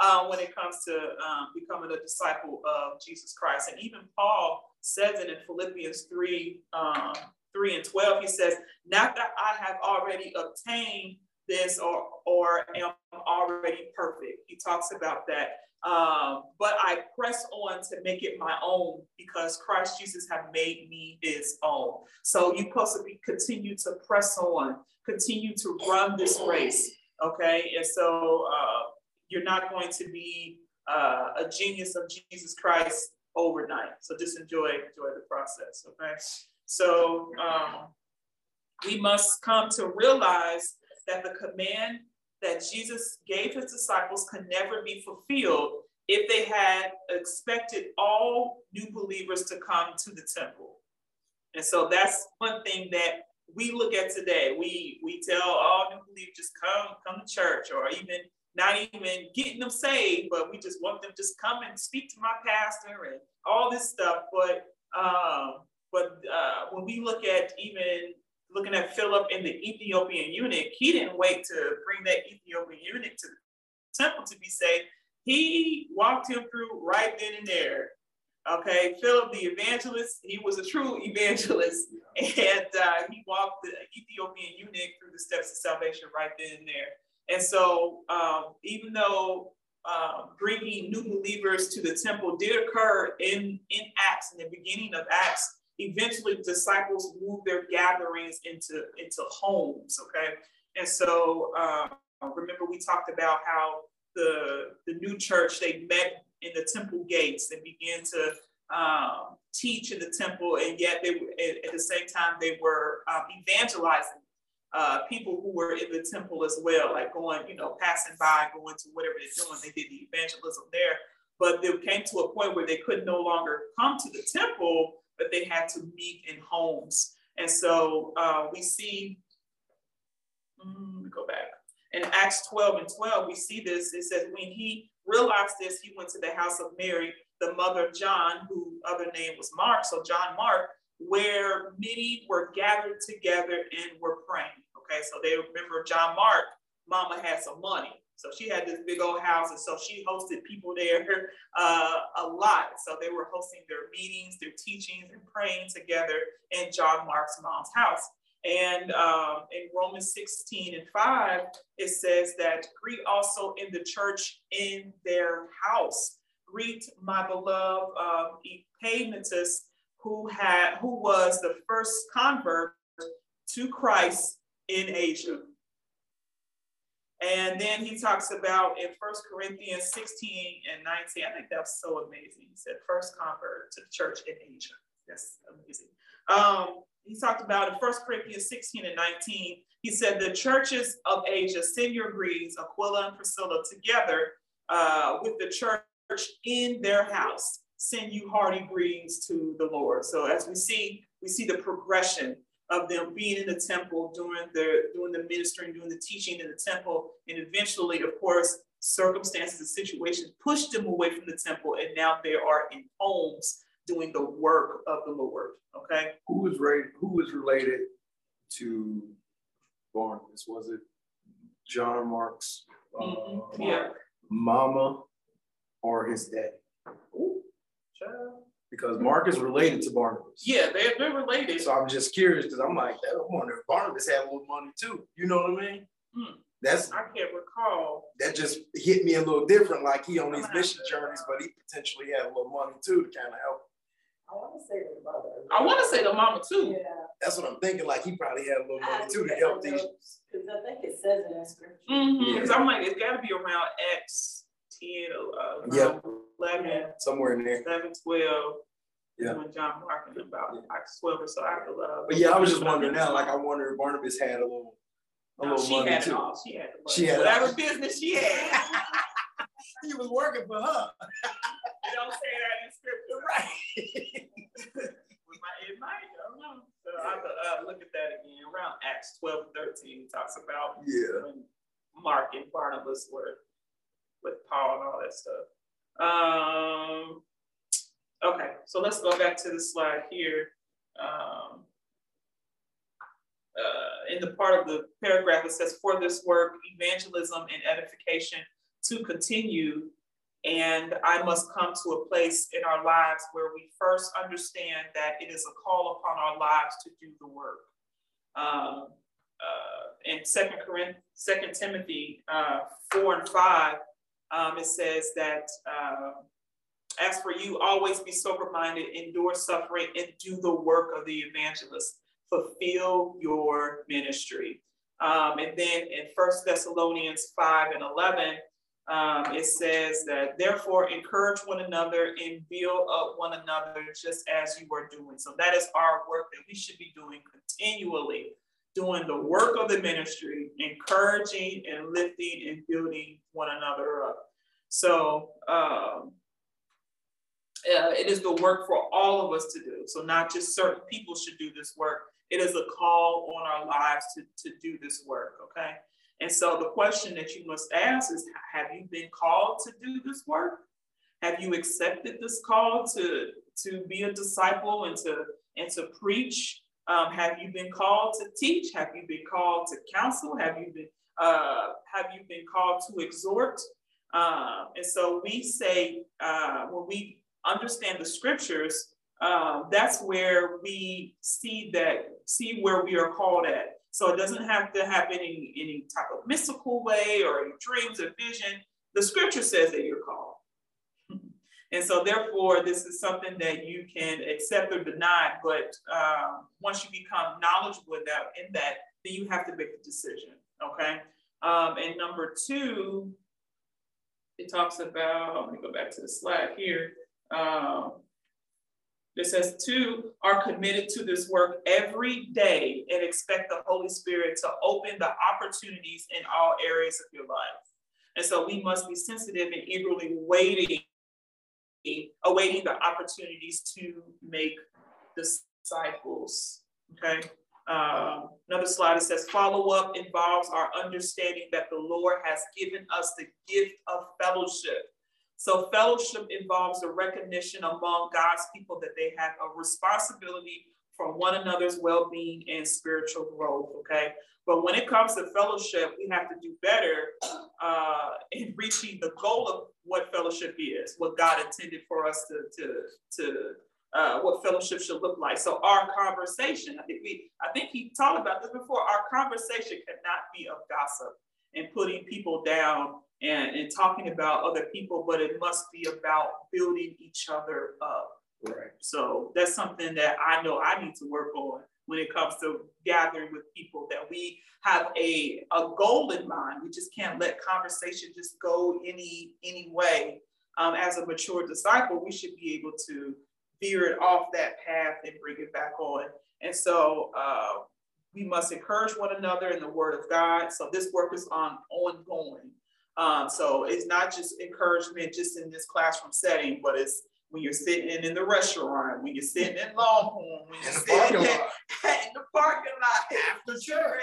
um, when it comes to um, becoming a disciple of Jesus Christ, and even Paul says it in Philippians three um, three and twelve. He says, "Not that I have already obtained this or or am already perfect." He talks about that. Um, but I press on to make it my own because Christ Jesus have made me his own. So you possibly continue to press on, continue to run this race. Okay. And so uh, you're not going to be uh, a genius of Jesus Christ overnight. So just enjoy, enjoy the process. Okay. So um, we must come to realize that the command that Jesus gave his disciples could never be fulfilled if they had expected all new believers to come to the temple. And so that's one thing that we look at today. We we tell all new believers just come come to church, or even not even getting them saved, but we just want them to just come and speak to my pastor and all this stuff. But um, but uh, when we look at even looking at Philip and the Ethiopian eunuch, he didn't wait to bring that Ethiopian eunuch to the temple to be saved. He walked him through right then and there. Okay, Philip the evangelist, he was a true evangelist, and uh, he walked the Ethiopian eunuch through the steps of salvation right then and there. And so, um, even though uh, bringing new believers to the temple did occur in, in Acts, in the beginning of Acts, eventually disciples moved their gatherings into, into homes, okay? And so uh, remember we talked about how the, the new church, they met in the temple gates and began to um, teach in the temple, and yet they at, at, the same time they were um, evangelizing uh, people who were in the temple as well, like going, you know, passing by, going to whatever they're doing. They did the evangelism there. But they came to a point where they could no longer come to the temple, but they had to meet in homes. And so uh, we see, mm, go back. In Acts 12 and 12, we see this. It says, when he realized this, he went to the house of Mary, the mother of John, who other name was Mark. So John Mark, where many were gathered together and were praying. Okay, so they remember John Mark, mama had some money. So she had this big old house, and so she hosted people there uh, a lot. So they were hosting their meetings, their teachings, and praying together in John Mark's mom's house. And um, in Romans 16 and 5, it says that greet also in the church in their house. Greet my beloved Epaphras, who had who was the first convert to Christ in Asia. And then he talks about in First Corinthians 16 and 19. I think that's so amazing. He said, first convert to the church in Asia. That's amazing. Um, he talked about in First Corinthians 16 and 19, he said, the churches of Asia send your greetings, Aquila and Priscilla, together uh, with the church in their house. Send you hearty greetings to the Lord. So as we see, we see the progression of them being in the temple, doing the doing the ministering, doing the teaching in the temple, and eventually, of course, circumstances and situations pushed them away from the temple, and now they are in homes doing the work of the Lord. Okay. Who was right? Who was related to Barnabas? Was it John Mark's uh, mm-hmm. yeah. mama or his dad? Ooh, child because Mark is related to Barnabas. Yeah, they're, they're related. So I'm just curious because I'm like, I wonder if Barnabas had a little money too. You know what I mean? Hmm. That's I can't recall. That just hit me a little different. Like he on these mission journeys, but he potentially had a little money too to kind of help. I want to say the mother. I want to say the mama too. Yeah. That's what I'm thinking. Like he probably had a little money too to help these. Because I think it says it in scripture. Because mm-hmm. yeah. I'm like, it's got to be around Acts 10, uh, yeah. 11, somewhere in there. 11, 12. Yeah. When John Mark and about like 12 or so after love. But yeah, I was just wondering now, like I wonder if Barnabas had a little a no, little she money had too. It all. She had the She had whatever business she had. he was working for her. don't say that in scripture. Right. it might, I don't know. So I have to uh, look at that again. Around Acts 12, 13 talks about yeah. when Mark and Barnabas were with Paul and all that stuff. Um, Okay, so let's go back to the slide here. Um, uh, in the part of the paragraph, it says, for this work, evangelism and edification to continue. And I must come to a place in our lives where we first understand that it is a call upon our lives to do the work. Um, uh, in Second Corinthians, Second Timothy uh, four and five, um, it says that uh, as for you, always be sober minded, endure suffering, and do the work of the evangelist. Fulfill your ministry. Um, and then in First Thessalonians 5 and 11, um, it says that therefore encourage one another and build up one another just as you are doing. So that is our work that we should be doing continually, doing the work of the ministry, encouraging and lifting and building one another up. So um, uh, it is the work for all of us to do. So not just certain people should do this work. It is a call on our lives to, to do this work, okay? And so the question that you must ask is, have you been called to do this work? Have you accepted this call to, to be a disciple and to, and to preach? Um, have you been called to teach? Have you been called to counsel? Have you been, uh, have you been called to exhort? Um, and so we say, uh, when we understand the scriptures, um, that's where we see that, see where we are called at. So it doesn't have to happen in any type of mystical way or dreams or vision. The scripture says that you're called. And so therefore, this is something that you can accept or deny, but um, once you become knowledgeable in that, in that, then you have to make a decision, okay? Um, and number two, it talks about, let me go back to the slide here. Um, It says, two are committed to this work every day and expect the Holy Spirit to open the opportunities in all areas of your life. And so we must be sensitive and eagerly waiting, awaiting the opportunities to make disciples. Okay. Um, another slide, it says follow up involves our understanding that the Lord has given us the gift of fellowship. So, fellowship involves a recognition among God's people that they have a responsibility for one another's well being and spiritual growth. Okay. But when it comes to fellowship, we have to do better uh, in reaching the goal of what fellowship is, what God intended for us to, to, to uh, what fellowship should look like. So our conversation, I think we, I think he talked about this before. Our conversation cannot be of gossip and putting people down and, and talking about other people, but it must be about building each other up. Right. So that's something that I know I need to work on when it comes to gathering with people that we have a, a goal in mind. We just can't let conversation just go any any way. Um, as a mature disciple, we should be able to veer it off that path and bring it back on. And so uh, we must encourage one another in the word of God. So this work is on ongoing. Um, so it's not just encouragement just in this classroom setting, but it's when you're sitting in the restaurant, when you're sitting in Longhorn, when you're in sitting in, in, the parking lot after church.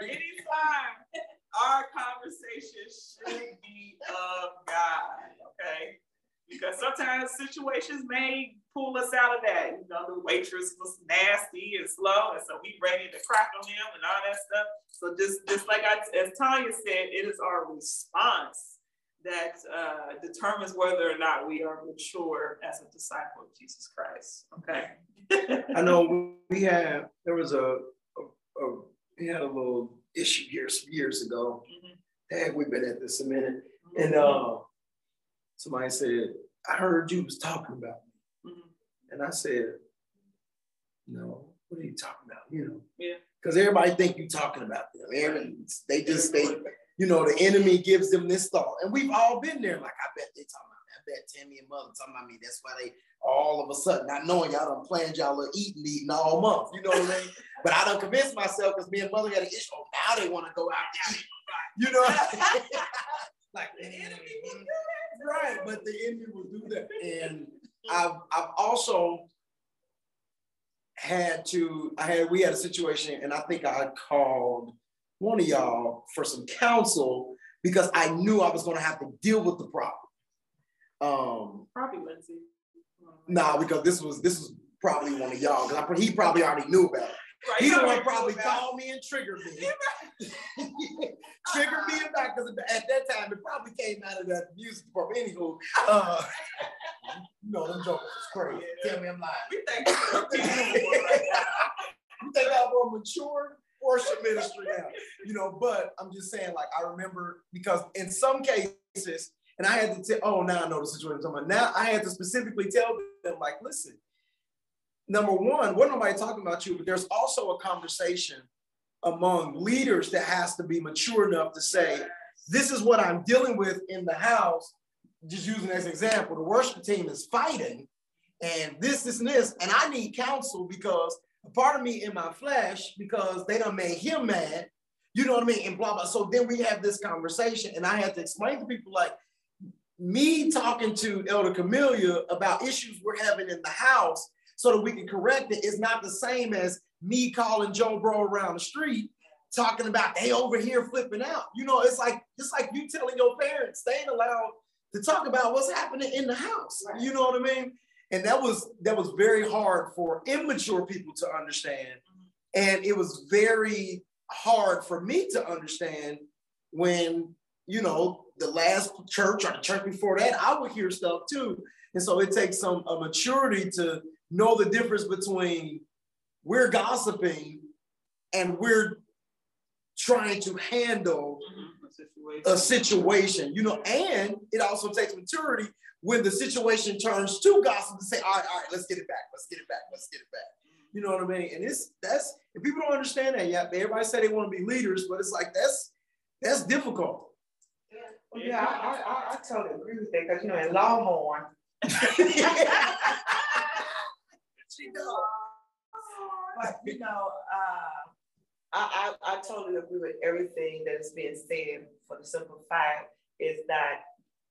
Anytime our conversation should be of God, okay? because sometimes situations may pull us out of that. You know, the waitress was nasty and slow, and so we ready to crack on them and all that stuff. So just just like I, as Tanya said, it is our response that uh, determines whether or not we are mature as a disciple of Jesus Christ. Okay. I know we had there was a, a, a we had a little issue here some years ago. Mm-hmm. We've been at this a minute, mm-hmm. and uh, somebody said, I heard you was talking about me. Mm-hmm. And I said, no, what are you talking about? You know, yeah. Because everybody think you talking about them. And they just they, you know, the enemy gives them this thought. And we've all been there. Like, I bet they talking about me. I bet Tammy and mother talking about me. That's why they all of a sudden, not knowing y'all done planned y'all little eating eating all month. You know what I mean? but I don't convince myself because me and mother got an issue. Oh, now they want to go out and eat. You know, like the enemy will do mm-hmm. that. Right, but the enemy will do that. And I've I've also had to, I had we had a situation, and I think I called one of y'all for some counsel because I knew I was gonna have to deal with the problem. Um probably Lindsay. Nah, because this was this was probably one of y'all because he probably already knew about it. Right. He the one probably called me and triggered me. triggered me back because at that time it probably came out of that music department. Anywho, uh, you know them jokers is crazy. Tell me I'm lying. We think you think I'm more mature worship ministry now, you know. But I'm just saying, like I remember because in some cases, and I had to tell. Oh, now I know the situation. I'm about. Now I had to specifically tell them, like, listen number one, what nobody talking about you, but there's also a conversation among leaders that has to be mature enough to say, this is what I'm dealing with in the house. Just using as an example, the worship team is fighting and this, this, and this, and I need counsel because a part of me in my flesh, because they don't make him mad, you know what I mean? And blah, blah. So then we have this conversation, and I had to explain to people like, me talking to Elder Camelia about issues we're having in the house so that we can correct it is not the same as me calling Joe Bro around the street talking about they over here flipping out. You know, it's like it's like you telling your parents they ain't allowed to talk about what's happening in the house. You know what I mean? And that was that was very hard for immature people to understand. And it was very hard for me to understand when, you know, the last church or the church before that, I would hear stuff too. And so it takes some a maturity to know the difference between we're gossiping and we're trying to handle mm-hmm. a, situation. a situation, you know, and it also takes maturity when the situation turns to gossip to say, all right, all right, let's get it back, let's get it back, let's get it back. You know what I mean? And it's that's if people don't understand that yet, everybody say they want to be leaders, but it's like that's that's difficult. Yeah, yeah I, I, I totally agree with that because you know in Longhorn She know. But you know, uh, I, I, I totally agree with everything that is being said for the simple fact is that,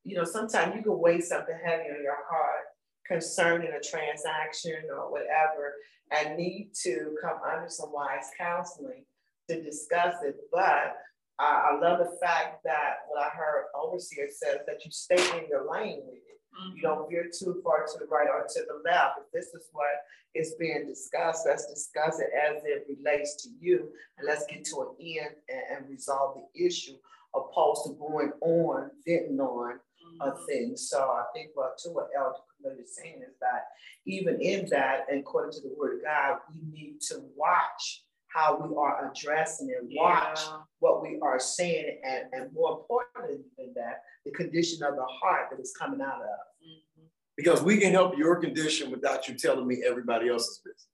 you know, sometimes you can weigh something heavy on your heart concerning a transaction or whatever and need to come under some wise counseling to discuss it. But I, I love the fact that what I heard overseer says that you stay in your lane with it. Mm-hmm. You don't veer too far to the right or to the left. If this is what is being discussed, let's discuss it as it relates to you and let's get to an end and, and resolve the issue opposed to going on, venting on a thing. So I think what to what Elder Camille is saying is that even in that, and according to the word of God, we need to watch how we are addressing and watch Yeah. what we are saying, and, and more importantly than that, the condition of the heart that is coming out of. Mhm. Because we can help your condition without you telling me everybody else's business.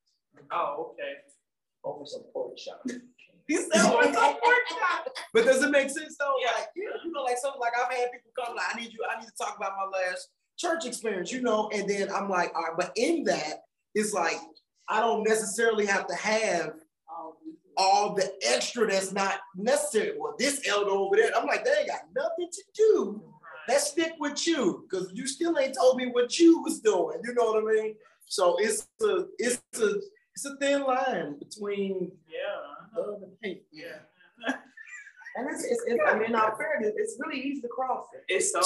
Oh, okay. over some pork chop. You said oh, what's up, workshop? But does it make sense though? Yeah. Like, you know, you know, like something like I've had people come, like, I need you, I need to talk about my last church experience, you know, and then I'm like, all right, but in that, it's like I don't necessarily have to have all the extra that's not necessary. Well, this elder over there, I'm like, they ain't got nothing to do. Let's stick with you, because you still ain't told me what you was doing. You know what I mean? So it's a it's a it's a thin line between Yeah. Love and hate. Yeah. And it's, it's, it's, I mean, in all fairness, it's really easy to cross it. It's so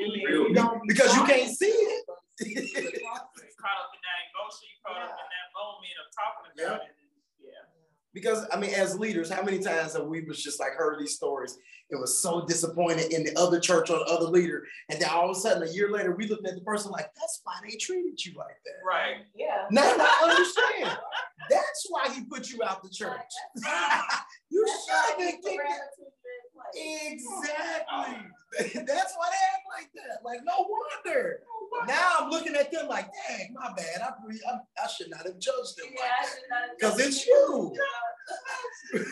easy. You don't be Because you can't see it. It's easy to cross it. caught up in that emotion, you caught up in that moment of talking about it. Yeah. Because I mean, as leaders, how many times have we was just like heard these stories? It was so disappointed in the other church or the other leader, and then all of a sudden, a year later, we looked at the person like, "That's why they treated you like that." Right. Yeah. Now I understand. That's why he put you out the church. you should have kicked it. Exactly. That's why they act like that. Like, no wonder. Now I'm looking at them like, dang, my bad. I, I, I should not have judged them like that. Because it's you.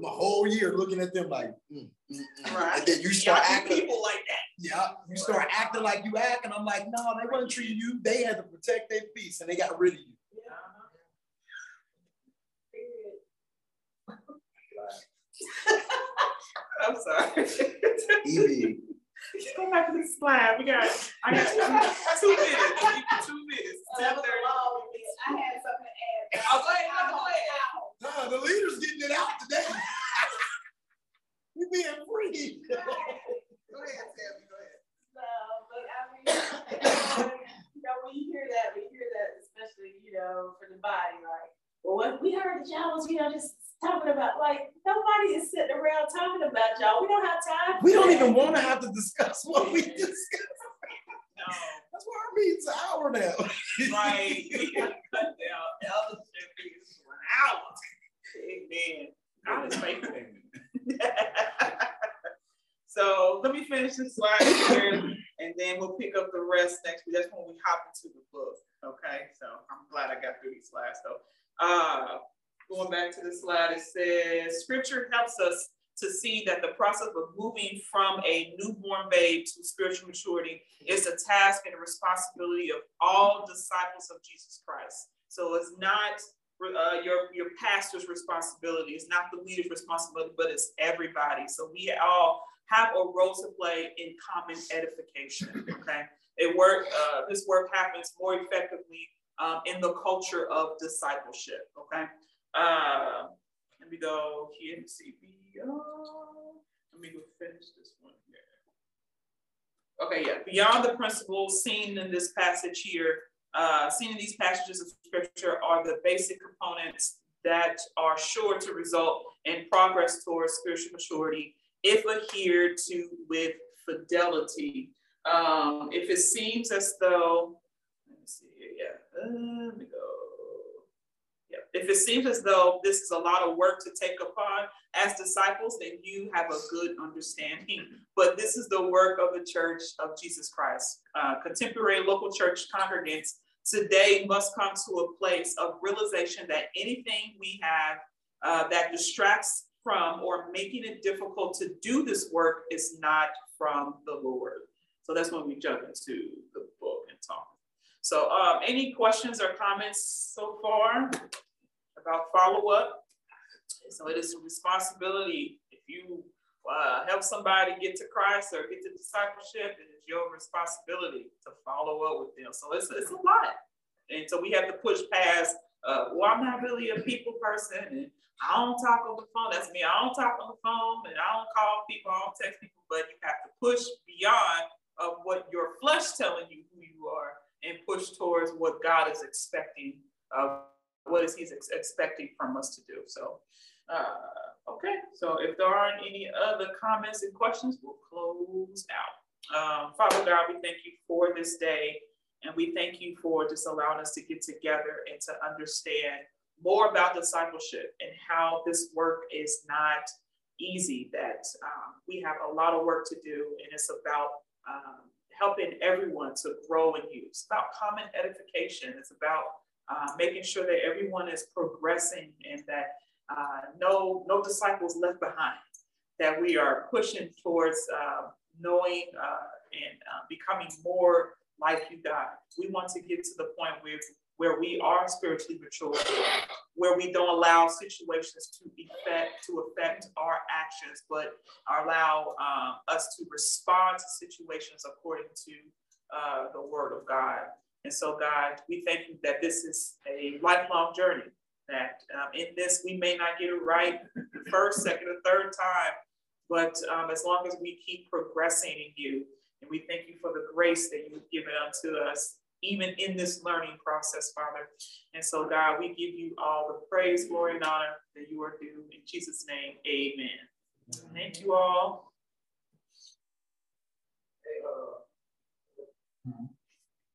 My whole year looking at them like, mm, mm, mm. Right. and then you start Yeah, acting. people like that. Yeah, you start acting like you act, and I'm like, no, they weren't treating you. They had to protect their peace, and they got rid of you. Yeah. I'm sorry. Evie, Go back to the slide. We got, I got two, two minutes. Two minutes. That was a long one. I had something to add. Oh, go ahead, no, go ahead. no, the leader's getting it out today. we being free. go ahead, Sammy. Go ahead. No, but I mean, you know, when you hear that, when you hear that, especially, you know, for the body, like, well, what we heard that y'all was, you know, just talking about, like, nobody is talking about y'all. We don't have time. We don't even want to have to discuss what we discuss. No, That's why our meeting's an hour now. right. We gotta cut down eldership is one hour. Amen. God is faithful. So let me finish this slide here and then we'll pick up the rest next week. That's when we hop into the book. Okay, so I'm glad I got through these slides though. Uh, going back to the slide, it says scripture helps us to see that the process of moving from a newborn babe to spiritual maturity is a task and a responsibility of all disciples of Jesus Christ. So it's not uh, your your pastor's responsibility. It's not the leader's responsibility, but it's everybody. So we all have a role to play in common edification. Okay, it work. Uh, this work happens more effectively um, in the culture of discipleship. Okay. Uh, let me go here see. Beyond. Let me go finish this one here. Okay, yeah. Beyond the principles seen in this passage here, uh, seen in these passages of scripture are the basic components that are sure to result in progress towards spiritual maturity if adhered to with fidelity. Um, if it seems as though, let me see yeah, uh, let me go. If it seems as though this is a lot of work to take upon as disciples, then you have a good understanding. But this is the work of the Church of Jesus Christ. Uh, contemporary local church congregants today must come to a place of realization that anything we have uh, that distracts from or making it difficult to do this work is not from the Lord. So that's when we jump into the book and talk. So um, any questions or comments so far about follow-up? So it is a responsibility if you uh, help somebody get to Christ or get to discipleship, it is your responsibility to follow up with them. So it's, it's a lot. And so we have to push past, uh, well, I'm not really a people person and I don't talk on the phone. That's me. I don't talk on the phone and I don't call people, I don't text people, but you have to push beyond of what your flesh telling you who you are and push towards what God is expecting of what is he's ex expecting from us to do. So, uh, okay. So if there aren't any other comments and questions, we'll close out. Um, Father God, we thank you for this day. And we thank you for just allowing us to get together and to understand more about discipleship and how this work is not easy, that um, we have a lot of work to do, and it's about um, helping everyone to grow in you. It's about common edification. It's about uh, making sure that everyone is progressing and that uh, no, no disciples left behind, that we are pushing towards uh, knowing uh, and uh, becoming more like you, God. We want to get to the point where where we are spiritually mature, where we don't allow situations to affect to affect our actions, but allow um, us to respond to situations according to the Word of God. And so, God, we thank you that this is a lifelong journey. That um, in this we may not get it right the first, second, or third time, but um, as long as we keep progressing in you, and we thank you for the grace that you've given unto us even in this learning process, Father. And so, God, we give you all the praise, glory, and honor that you are due. In Jesus' name, amen. Thank you all. Hey, uh,